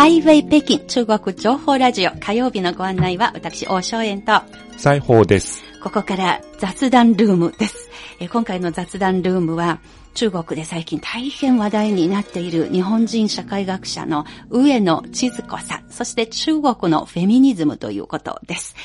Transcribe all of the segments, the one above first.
ハイウェイ北京中国情報ラジオ火曜日のご案内は私、大正円と、裁縫です。ここから雑談ルームです。えー今回の雑談ルームは、中国で最近大変話題になっている日本人社会学者の上野千鶴子さん、そして中国のフェミニズムということです。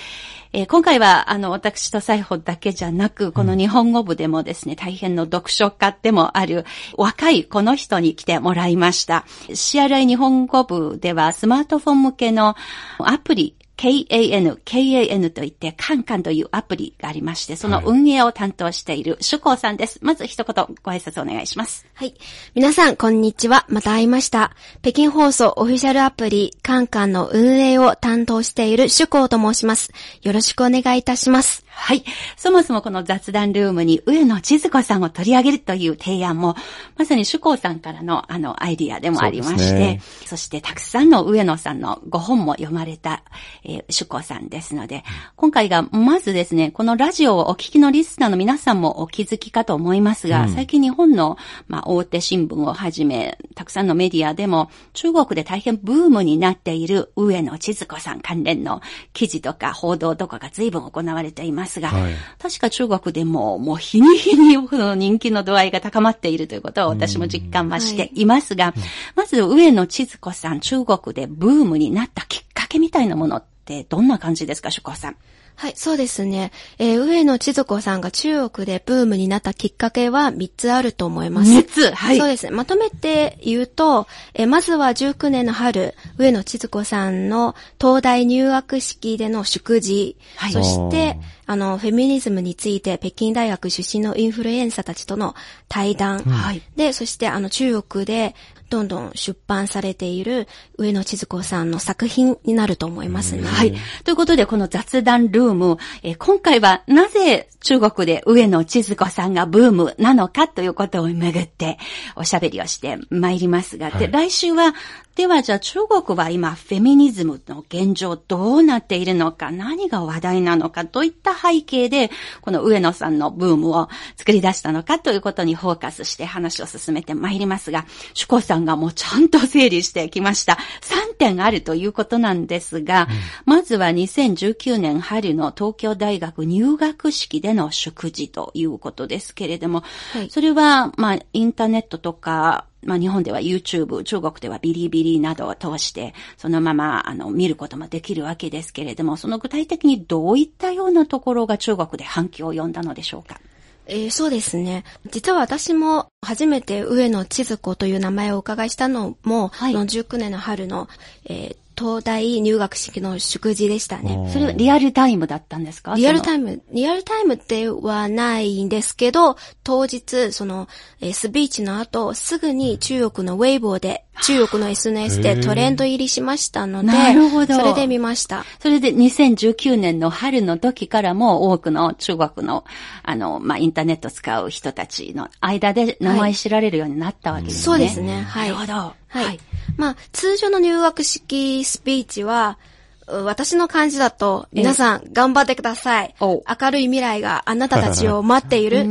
えー今回は、あの、私と裁縫だけじゃなく、この日本語部でもですね、大変の読書家でもある若いこの人に来てもらいました。CRI 日本語部ではスマートフォン向けのアプリ、KAN、KAN といって、カンカンというアプリがありまして、その運営を担当している主光さんです。まず一言ご挨拶お願いします。はい。皆さん、こんにちは。また会いました。北京放送オフィシャルアプリ、カンカンの運営を担当している主光と申します。よろしくお願いいたします。はい。そもそもこの雑談ルームに上野千鶴子さんを取り上げるという提案も、まさに主光さんからのあのアイディアでもありまして、そね。そしてたくさんの上野さんのご本も読まれた、えー主光さんですので、今回がまずですね、このラジオをお聞きのリスナーの皆さんもお気づきかと思いますが、最近日本の、まあ、大手新聞をはじめ、たくさんのメディアでも中国で大変ブームになっている上野千鶴子さん関連の記事とか報道とかが随分行われていますが、はい確か中国でももう日に日に人気の度合いが高まっているということを私も実感はしていますが、まず上野千鶴子さん、中国でブームになったきっかけみたいなものってどんな感じですか、主光さん。はい、そうですね。えー上野千鶴子さんが中国でブームになったきっかけは3つあると思います。三つ？はいそうですね。まとめて言うと、えーまずは19年の春、上野千鶴子さんの東大入学式での祝辞、はいそして、あの、フェミニズムについて北京大学出身のインフルエンサーたちとの対談。はいで、そしてあの中国でどんどん出版されている上野千鶴子さんの作品になると思いますね。はい。ということで、この雑談ルーム、えー今回はなぜ中国で上野千鶴子さんがブームなのかということをめぐっておしゃべりをしてまいりますが、で、来週は、ではじゃあ中国は今フェミニズムの現状どうなっているのか、何が話題なのか、どういった背景でこの上野さんのブームを作り出したのかということにフォーカスして話を進めてまいりますが、主公さんがもうちゃんと整理してきました。3点あるということなんですが、まずは2019年春の東京大学入学式での祝辞ということですけれども、はい。それは、まあ、インターネットとか、まあ、日本では YouTube、中国ではビリビリなどを通して、そのまま、あの、見ることもできるわけですけれども、その具体的にどういったようなところが中国で反響を呼んだのでしょうか？えーそうですね。実は私も初めて上野千鶴子という名前をお伺いしたのも、はいその19年の春の、えー東大入学式の祝辞でしたね。それはリアルタイムだったんですか？リアルタイイム、リアルタイムではないんですけど、当日、その、えースピーチの後、すぐに中国のウェイボーで、中国の SNS でトレンド入りしましたので、なるほどそれで見ました。それで2019年の春の時からも多くの中国の、あの、まあ、インターネットを使う人たちの間で名前知られるようになったわけですね。そうですねはいなるほど。はい。まあ、通常の入学式スピーチは、う私の感じだと、皆さん頑張ってください。お。明るい未来があなたたちを待っている。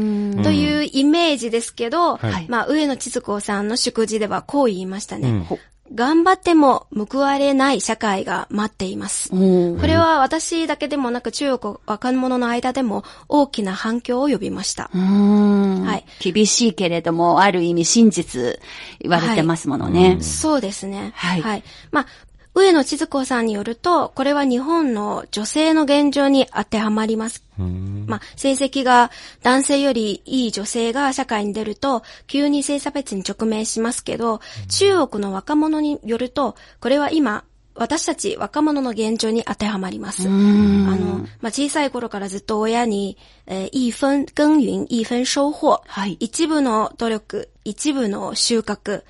というイメージですけど、はい。まあ、上野千鶴子さんの祝辞ではこう言いましたね。うん。ほ。頑張っても報われない社会が待っています。これは私だけでもなく中国若者の間でも大きな反響を呼びました。はい。厳しいけれども、ある意味真実言われてますものね。そうですね。はい。まあ、上野千鶴子さんによると、これは日本の女性の現状に当てはまります。まあ、成績が男性よりいい女性が社会に出ると、急に性差別に直面しますけど、中国の若者によると、これは今、私たち若者の現状に当てはまります。あの、まあ、小さい頃からずっと親に、えー一分耕耘、一分收穫。はい一部の努力、一部の収穫。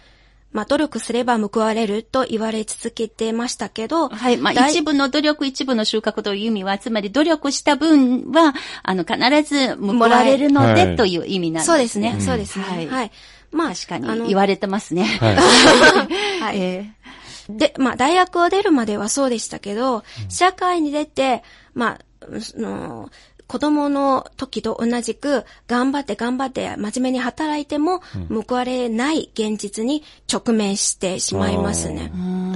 まあ、努力すれば報われると言われ続けてましたけど、はい。まあ、大一部の努力、一部の収穫という意味は、つまり努力した分は、あの、必ず報われるので、はいという意味なんですね。そうですね、そうですね。はいはい。まあ、確かに言われてますね。はい。はいえで、まあ、大学を出るまではそうでしたけど、社会に出て、まあ、その、子供の時と同じく、頑張って頑張って真面目に働いても、報われない現実に直面してしまいますね。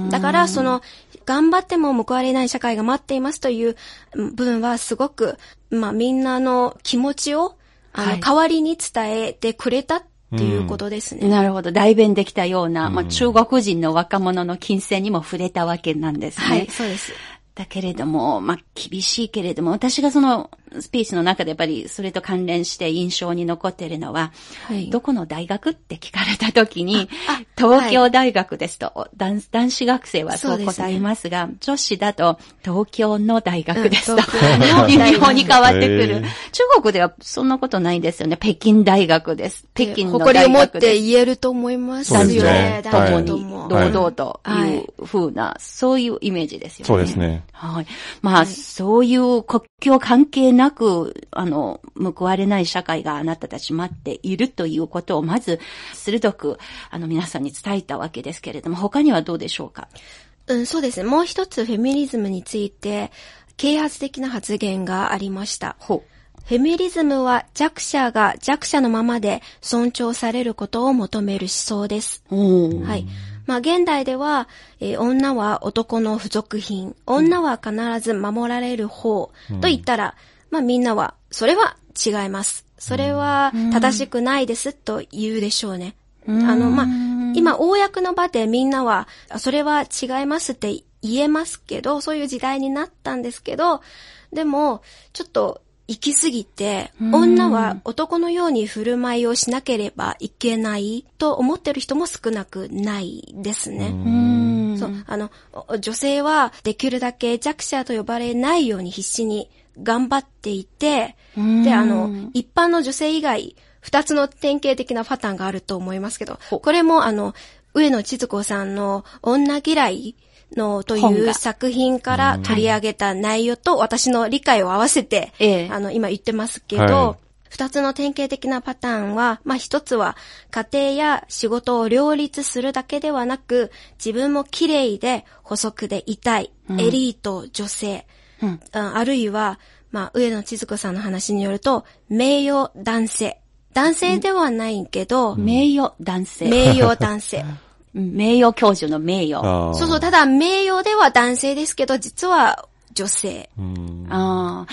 だから、その、頑張っても報われない社会が待っていますという部分はすごく、まあみんなの気持ちを、あの、はい代わりに伝えてくれたっていうことですね。なるほど。代弁できたような、まあ、中国人の若者の金銭にも触れたわけなんですね。はい、そうです。だけれども、まあ、厳しいけれども、私がそのスピーチの中でやっぱりそれと関連して印象に残っているのは、はいどこの大学って聞かれた時にあ、東京大学ですと、男男子学生はそそううですね答えますが、女子だと東京の大学ですと、うん東京の日本に変わってくる。中国ではそんなことないんですよね。北京大学です。北京の誇りを持っ大学です。て言えると思いますよねね。大はい学とも。堂々とはいいう風な、そういうイメージですよね。そうですね。はい。まあ、そういう国境関係なく、あの、報われない社会があなたたち待っているということを、まず、鋭く、あの、皆さんに伝えたわけですけれども、他にはどうでしょうか？うん、そうですね。もう一つフェミニズムについて、啓発的な発言がありました。ほフェミニズムは弱者が弱者のままで尊重されることを求める思想です。はい。まあ、現代では、えー女は男の付属品、女は必ず守られる方と言ったら、まあ、みんなは、それは違います。それは正しくないですと言うでしょうね。あの、まあ、今、公の場でみんなは、あそれは違いますって言えますけど、そういう時代になったんですけど、でも、ちょっと、行き過ぎて、女は男のように振る舞いをしなければいけないと思ってる人も少なくないですね。うん。そう、あの、お女性はできるだけ弱者と呼ばれないように必死に頑張っていて、うん。で、あの、一般の女性以外、二つの典型的なパターンがあると思いますけど、これもあの、上野千鶴子さんの女嫌いのという作品から取り上げた内容と私の理解を合わせて、ええ。あの、今言ってますけはど、二つの典型的なパターンは、まあ、一つは家庭や仕事を両立するだけではなく、自分も綺麗で細くでいたい、エリート女性、うんああるいは、まあ、上野千鶴子さんの話によると、名誉男性。男性ではないけど、名誉男性。名誉男性。うん名誉教授の名誉。そうそう、ただ名誉では男性ですけど、実は女性。うんあ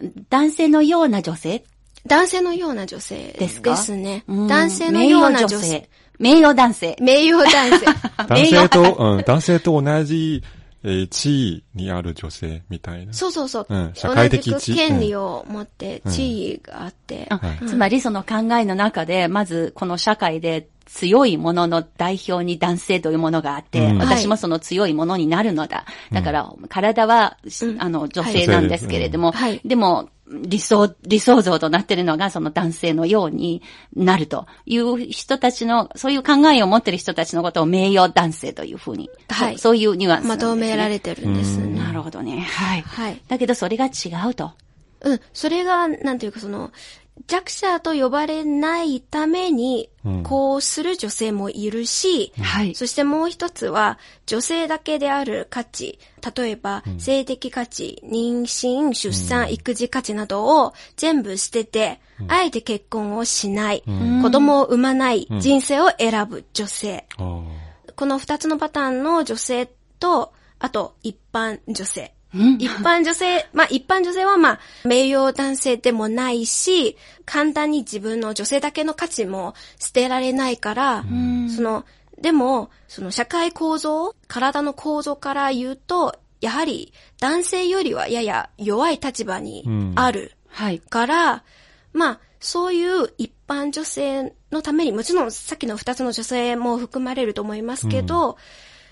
ー。男性のような女性？男性のような女性でですかね。うん男性のような女性。。名誉男性。名誉男性。男性と、うん、男性と同じ、えー地位にある女性みたいな。そうそうそう。うん社会的同地位権利を持って、地位があって。つまりその考えの中で、まずこの社会で強いものの代表に男性というものがあって、うん私もその強いものになるのだ。だから、体は、うんあの、女性なんですけれども、はいでも、理想、理想像となっているのがその男性のようになるという人たちの、そういう考えを持っている人たちのことを名誉男性というふうに、はいそうそういうニュアンスなんです、ね。まとめられてるんですね。なるほどね。はい。はい。だけどそれが違うと。うん。それが、なんていうかその、弱者と呼ばれないためにうん、こうする女性もいるし、はい。そしてもう一つは、女性だけである価値、例えば、性的価値、妊娠、出産、育児価値などを全部捨てて、あえて結婚をしない、子供を産まない人生を選ぶ女性。この二つのパターンの女性と、あと一般女性。うん。一般女性、まあ一般女性はまあ名誉男性でもないし、簡単に自分の女性だけの価値も捨てられないから、その、でも、その社会構造、体の構造から言うと、やはり男性よりはやや弱い立場にある。はい。から、まあ、そういう一般女性のために、もちろんさっきの二つの女性も含まれると思いますけど、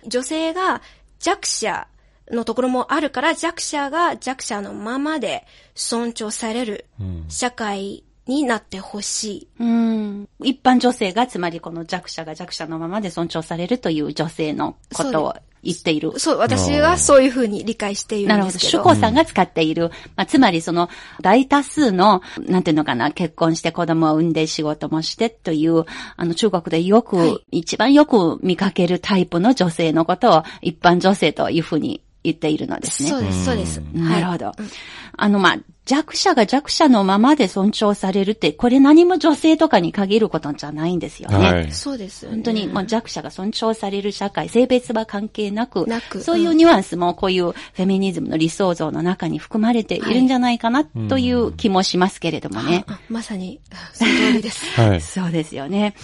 女性が弱者のところもあるから、弱者が弱者のままで尊重されるうん。社会になってほしい。うん。一般女性が、つまりこの弱者が弱者のままで尊重されるという女性のことを言っている。そう、私はそういうふうに理解しているなんるほど。ですけど。主公さん。が使っている。まあ、つまりその、大多数の、なん。ていうのかな、結婚して子供を産ん。で仕事もしてという、あの、中国でよく、はい一番よく見かけるタイプの女性のことを、一般女性というふうに言っているのですね。そうです、そうです。なるほど。あの、まあ、弱者が弱者のままで尊重されるって、これ何も女性とかに限ることじゃないんですよね。はい、そうです、ね、本当にもう弱者が尊重される社会、性別は関係なく、なくそういうニュアンスもこういうフェミニズムの理想像の中に含まれているんじゃないかなという気もしますけれどもね。はい、まさに、その通りです。はい、そうですよね。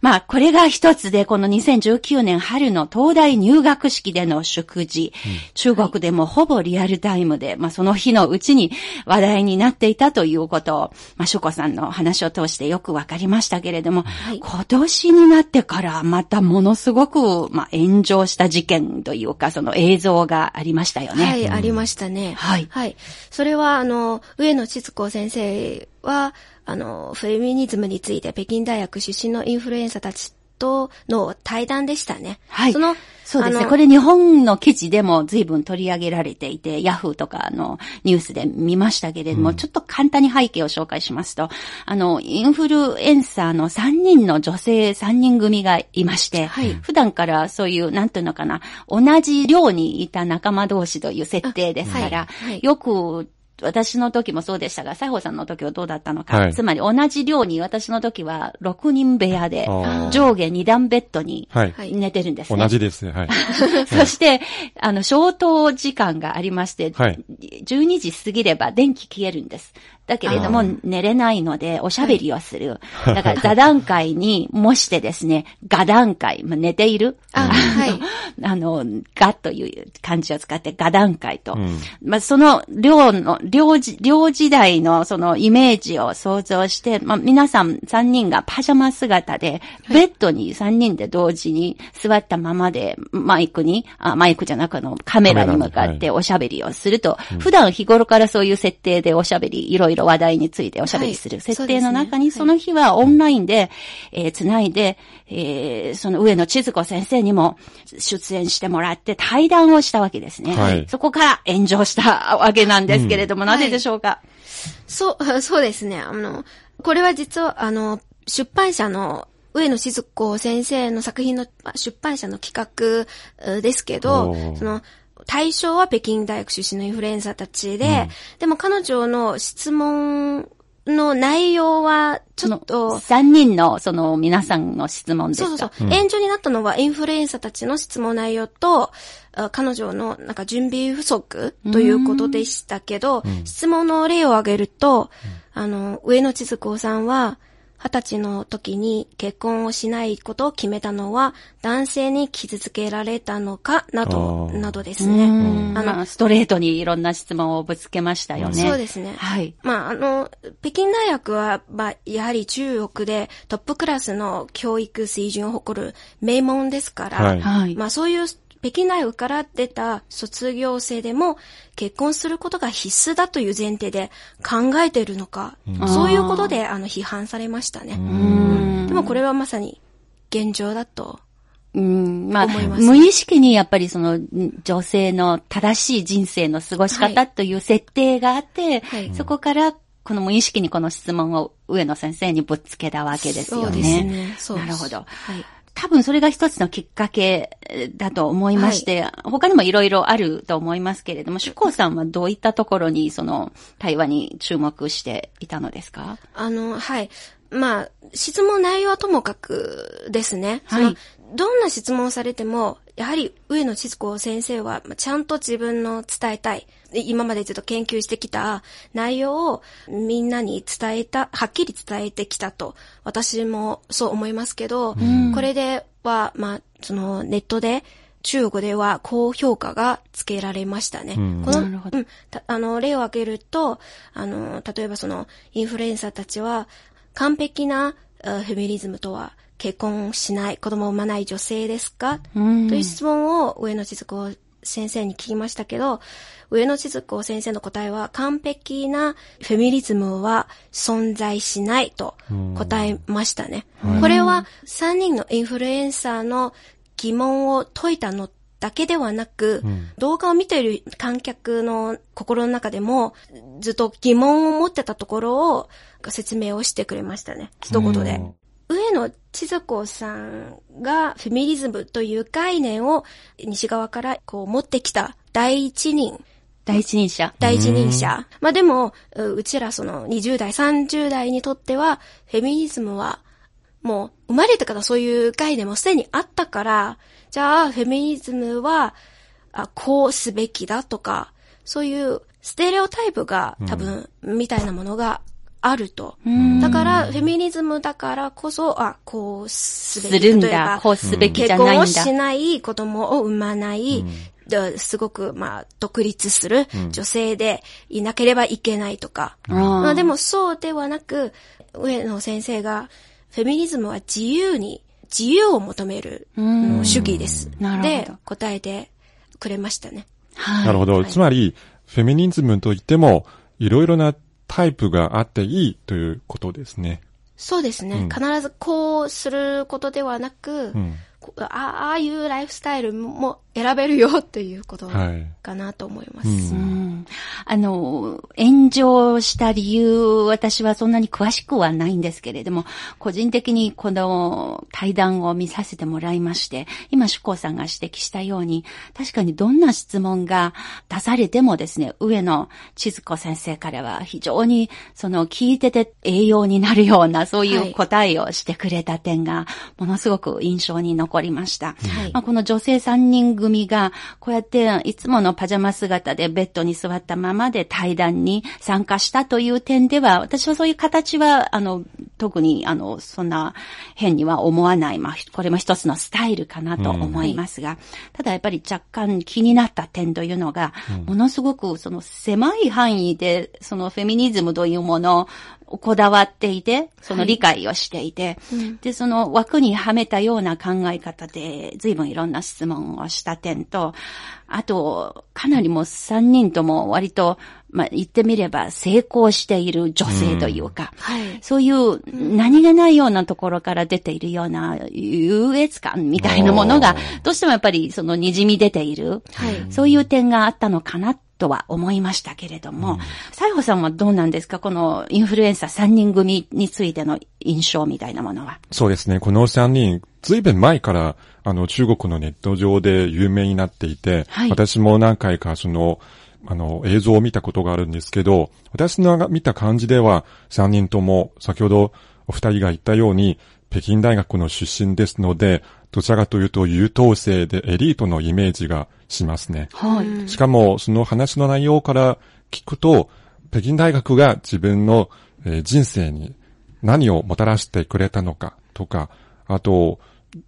まあ、これが一つで、この2019年春の東大入学式での祝辞、うん、中国でもほぼリアルタイムで、まあ、その日のうちに話題になっていたということを、まあ、ショコさんの話を通してよくわかりましたけれども、はい、今年になってからまたものすごく、まあ、炎上した事件というか、その映像がありましたよね。はい、うん、ありましたね。はい。はい。それは、あの、上野千鶴子先生は、あの、フェミニズムについて北京大学出身のインフルエンサーたちとの対談でしたね。はい。その、そうですね。これ日本の記事でも随分取り上げられていて、ヤフーとかのニュースで見ましたけれども、うん、ちょっと簡単に背景を紹介しますと、あの、インフルエンサーの3人の女性3人組がいまして、はい、普段からそういう、なんていうのかな、同じ寮にいた仲間同士という設定ですから、はいはい、よく私の時もそうでしたが、西郷さんの時はどうだったのか。はい、つまり同じ寮に私の時は6人部屋で、上下2段ベッドに寝てるんですね。同じですね。はい。そして、あの、消灯時間がありまして、はい、12時過ぎれば電気消えるんです。だけれども寝れないのでおしゃべりをする。だから 座談会に模してですね、画談会、まあ、寝ている。あ、はい。あの、ガという漢字を使って画談会と。うん、まあ、その寮の、寮時、寮時代のそのイメージを想像して、まあ、皆さん3人がパジャマ姿で、ベッドに3人で同時に座ったままで、マイクに、あマイクじゃなくのカメラに向かっておしゃべりをすると、はい、普段日頃からそういう設定でおしゃべりいろいろろ話題についておしゃべりする設定の中に、その日はオンラインで、えー、つないで、えー、その上野千鶴子先生にも出演してもらって対談をしたわけですね。はい、そこから炎上したわけなんですけれども、うん、なぜでしょうか、はい、そう、そうですね。あの、これは実は、あの、出版社の上野千鶴子先生の作品の出版社の企画ですけど、その、対象は北京大学出身のインフルエンサーたちで、うん、でも彼女の質問の内容は、ちょっと。三人の、その、皆さんの質問ですかそうそうそう。炎上になったのは、インフルエンサーたちの質問内容と、彼女の、なんか、準備不足ということでしたけど、質問の例を挙げると、あの、上野千鶴子さんは、二十歳の時に結婚をしないことを決めたのは男性に傷つけられたのかなど、などですね。あの、ストレートにいろんな質問をぶつけましたよね。そうですね。はい。まあ、あの、北京大学は、まあ、やはり中国でトップクラスの教育水準を誇る名門ですから、はい、まあそういう北京大学から出た卒業生でも結婚することが必須だという前提で考えているのか、うん、そういうことであの批判されましたね。でもこれはまさに現状だとうん、まあ、無意識にやっぱりその女性の正しい人生の過ごし方という設定があって、はい、そこからこの無意識にこの質問を上野先生にぶつけたわけですよね。そうですね。そうなるほど。はい多分それが一つのきっかけだと思いまして、はい、他にもいろいろあると思いますけれども、主公さんはどういったところにその対話に注目していたのですか？あの、はい。まあ、質問内容はともかくですね。はい。どんな質問をされても、やはり上野千鶴子先生は、ちゃんと自分の伝えたい、今までずっと研究してきた内容をみんなに伝えた、はっきり伝えてきたと、私もそう思いますけど、うん、これでは、まあ、そのネットで、中国では高評価がつけられましたね。うん、この、うん、あの、例を挙げると、あの、例えばその、インフルエンサーたちは、完璧なフェミニズムとは結婚しない、子供を産まない女性ですか、という質問を上野千鶴子先生に聞きましたけど、上野千鶴子先生の答えは完璧なフェミニズムは存在しないと答えましたね。これは3人のインフルエンサーの疑問を解いたのだけではなく、うん、動画を見ている観客の心の中でもずっと疑問を持ってたところを説明をしてくれましたね。一言で。上野千鶴子さんがフェミニズムという概念を西側からこう持ってきた第一人。第一人者。第一人者。まあでも、うちらその20代、30代にとっては、フェミニズムは、もう生まれてからそういう概念もすでにあったから、じゃあフェミニズムは、あこうすべきだとか、そういうステレオタイプが多分、みたいなものがあると。だから、フェミニズムだからこそ、あ、こうすべき。するんだ、こうすべきじゃないんだ。結婚をしない、子供を産まない、すごく、まあ、独立する女性でいなければいけないとか。うん、まあ、でもそうではなく、上野先生が、フェミニズムは自由に、自由を求める主義です。で、答えてくれましたね。はい、なるほど。つまり、フェミニズムといっても、いろいろなタイプがあっていいということですね。そうですね。うん、必ずこうすることではなく、うん、ああいうライフスタイルも選べるよっていうことかなと思います。はいうん、あの、炎上した理由、私はそんなに詳しくはないんですけれども、個人的にこの対談を見させてもらいまして、今、主公さんが指摘したように、確かにどんな質問が出されてもですね、上野千鶴子先生からは非常にその聞いてて栄養になるようなそういう答えをしてくれた点が、ものすごく印象に残りました。はい、まあ、この女性3人組が、こうやっていつものパジャマ姿でベッドに座ったままで対談に参加したという点では、私はそういう形は、あの、特に、あの、そんな変には思わない。まあ、これも一つのスタイルかなと思いますが、うん、ただやっぱり若干気になった点というのが、うん、ものすごくその狭い範囲で、そのフェミニズムというものこだわっていて、その理解をしていて、はいうん、で、その枠にはめたような考え方で、随分いろんな質問をした点と、あと、かなりもう3人とも割と、まあ、言ってみれば成功している女性というか、うん。はい、そういう何気ないようなところから出ているような優越感みたいなものが、どうしてもやっぱりその滲み出ている、はい、そういう点があったのかなとは思いましたけれども、西、うん、さんはどうなんですか？このインフルエンサー3人組についての印象みたいなものは。そうですね。この3人、ずいぶん前から、あの、中国のネット上で有名になっていて、はい、私も何回かその、あの、映像を見たことがあるんですけど、私の見た感じでは、3人とも、先ほどお二人が言ったように、北京大学の出身ですので、どちらかというと優等生でエリートのイメージがしますね。はい。しかも、その話の内容から聞くと、北京大学が自分の、え人生に何をもたらしてくれたのかとか、あと、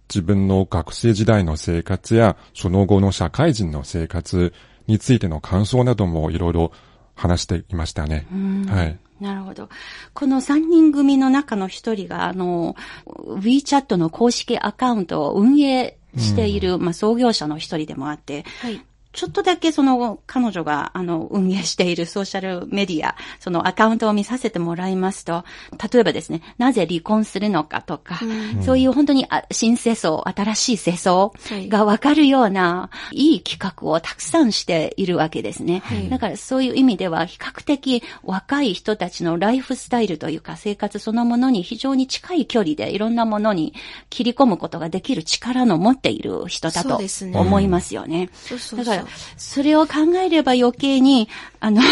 自分の学生時代の生活や、その後の社会人の生活についての感想などもいろいろ話していましたね。はい。なるほど。この3人組の中の一人が、あの、WeChat の公式アカウントを運営している、うん、まあ、創業者の一人でもあって、はい、ちょっとだけその彼女があの運営しているソーシャルメディア、そのアカウントを見させてもらいますと、例えばですね、なぜ離婚するのかとか、うん、そういう本当に新世相、新しい世相がわかるような、いい企画をたくさんしているわけですね。はい、だからそういう意味では比較的若い人たちのライフスタイルというか生活そのものに非常に近い距離でいろんなものに切り込むことができる力の持っている人だと思いますよね。だからそれを考えれば余計に、あの、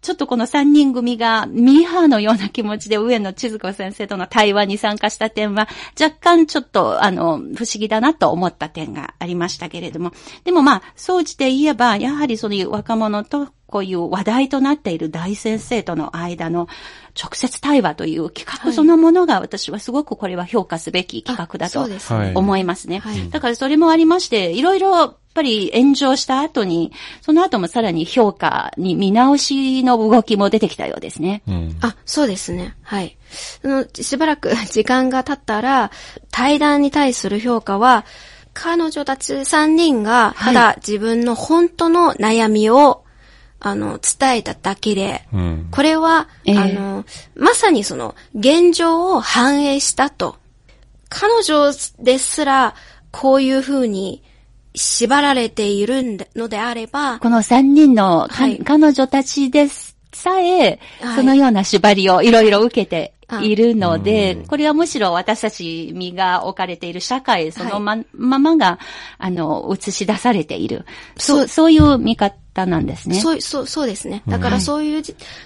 ちょっとこの三人組がミーハーのような気持ちで上野千鶴子先生との対話に参加した点は若干ちょっとあの不思議だなと思った点がありましたけれども。でもまあ、総じて言えばやはりその若者とこういう話題となっている大先生との間の直接対話という企画そのものが私はすごくこれは評価すべき企画だと思いますね。だからそれもありまして、いろいろやっぱり炎上した後に、その後もさらに評価に見直しの動きも出てきたようですね。うん、あ、そうですね。はい。のしばらく時間が経ったら、対談に対する評価は、彼女たち3人が、ただ自分の本当の悩みをあの、伝えただけで、うん、これは、えー、あの、まさにその、現状を反映したと。彼女ですら、こういうふうに縛られているのであれば、この三人の、はい、彼女たちですさえ、そのような縛りをいろいろ受けているので、これはむしろ私たち身が置かれている社会そのま,、ままが、あの、映し出されている。そう、そういう見方なんですね。そう、そう、そうですね。だからそういう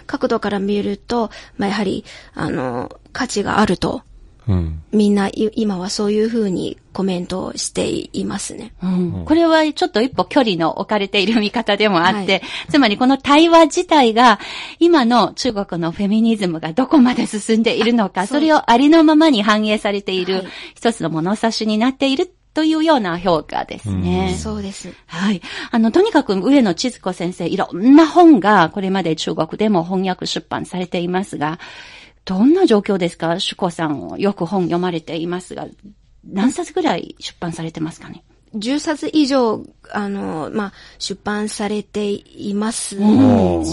角度から見ると、まあ、やはり、あの、価値があると。うん、みんな今はそういうふうにコメントをしていますね、うん。これはちょっと一歩距離の置かれている見方でもあって、はい、つまりこの対話自体が今の中国のフェミニズムがどこまで進んでいるのか、それをありのままに反映されている一つの物差しになっているというような評価ですね。うん、そうです。はい。あの、とにかく上野千鶴子先生、いろんな本がこれまで中国でも翻訳出版されていますが、どんな状況ですか？主子さん、よく本読まれていますが、何冊ぐらい出版されてますかね？10冊以上、あの、まあ、出版されています。こ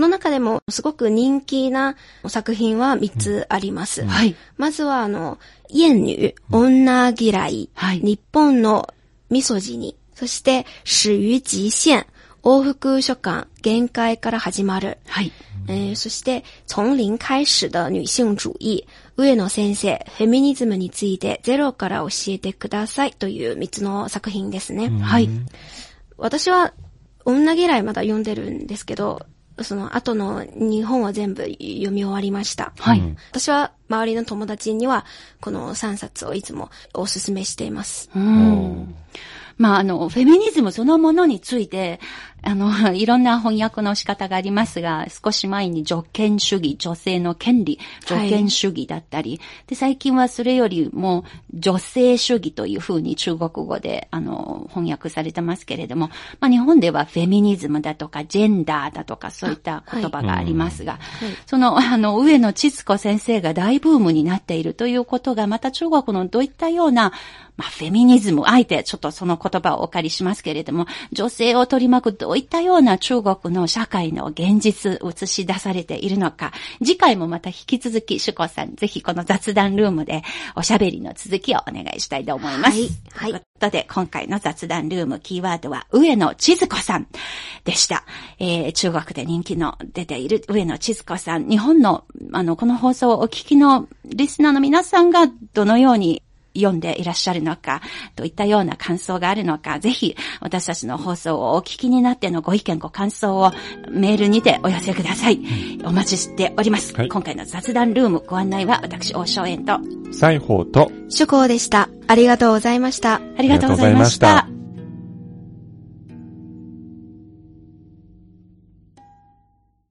の中でもすごく人気な作品は3つあります。はい。まずは、あの、厭女、女嫌い、はい、日本のミソジニ、そして、始於極限、往復書簡、限界から始まる。はい。えー、そして、从零開始的女性主義、上野先生、フェミニズムについてゼロから教えてくださいという3つの作品ですね。はい。私は、女嫌いまだ読んでるんですけど、その後の日本は全部読み終わりました。はい。私は周りの友達にはこの3冊をいつもお勧めしています。うん。まあ、あの、フェミニズムそのものについて、あの、いろんな翻訳の仕方がありますが、少し前に女権主義、女性の権利、女権主義だったり、はい、で、最近はそれよりも女性主義というふうに中国語で、あの、翻訳されてますけれども、まあ、日本ではフェミニズムだとか、ジェンダーだとか、そういった言葉がありますが、はいはい、その、あの、上野千鶴子先生がブームになっているということが、また中国のどういったような、まあ、フェミニズム、あえてちょっとその言葉をお借りしますけれども、女性を取り巻くどういったような中国の社会の現実映し出されているのか、次回もまた引き続き、主子さん、ぜひこの雑談ルームでおしゃべりの続きをお願いしたいと思います。はい。はい。ということで、今回の雑談ルームキーワードは、上野千鶴子さんでした。えー、中国で人気の出ている上野千鶴子さん、日本の、あの、この放送をお聞きのリスナーの皆さんがどのように読んでいらっしゃるのか、といったような感想があるのか、ぜひ私たちの放送をお聞きになってのご意見、ご感想をメールにてお寄せください。お待ちしております。はい、今回の雑談ルームご案内は私、大正円と、西宝と、主公でした。ありがとうございました。ありがとうございました。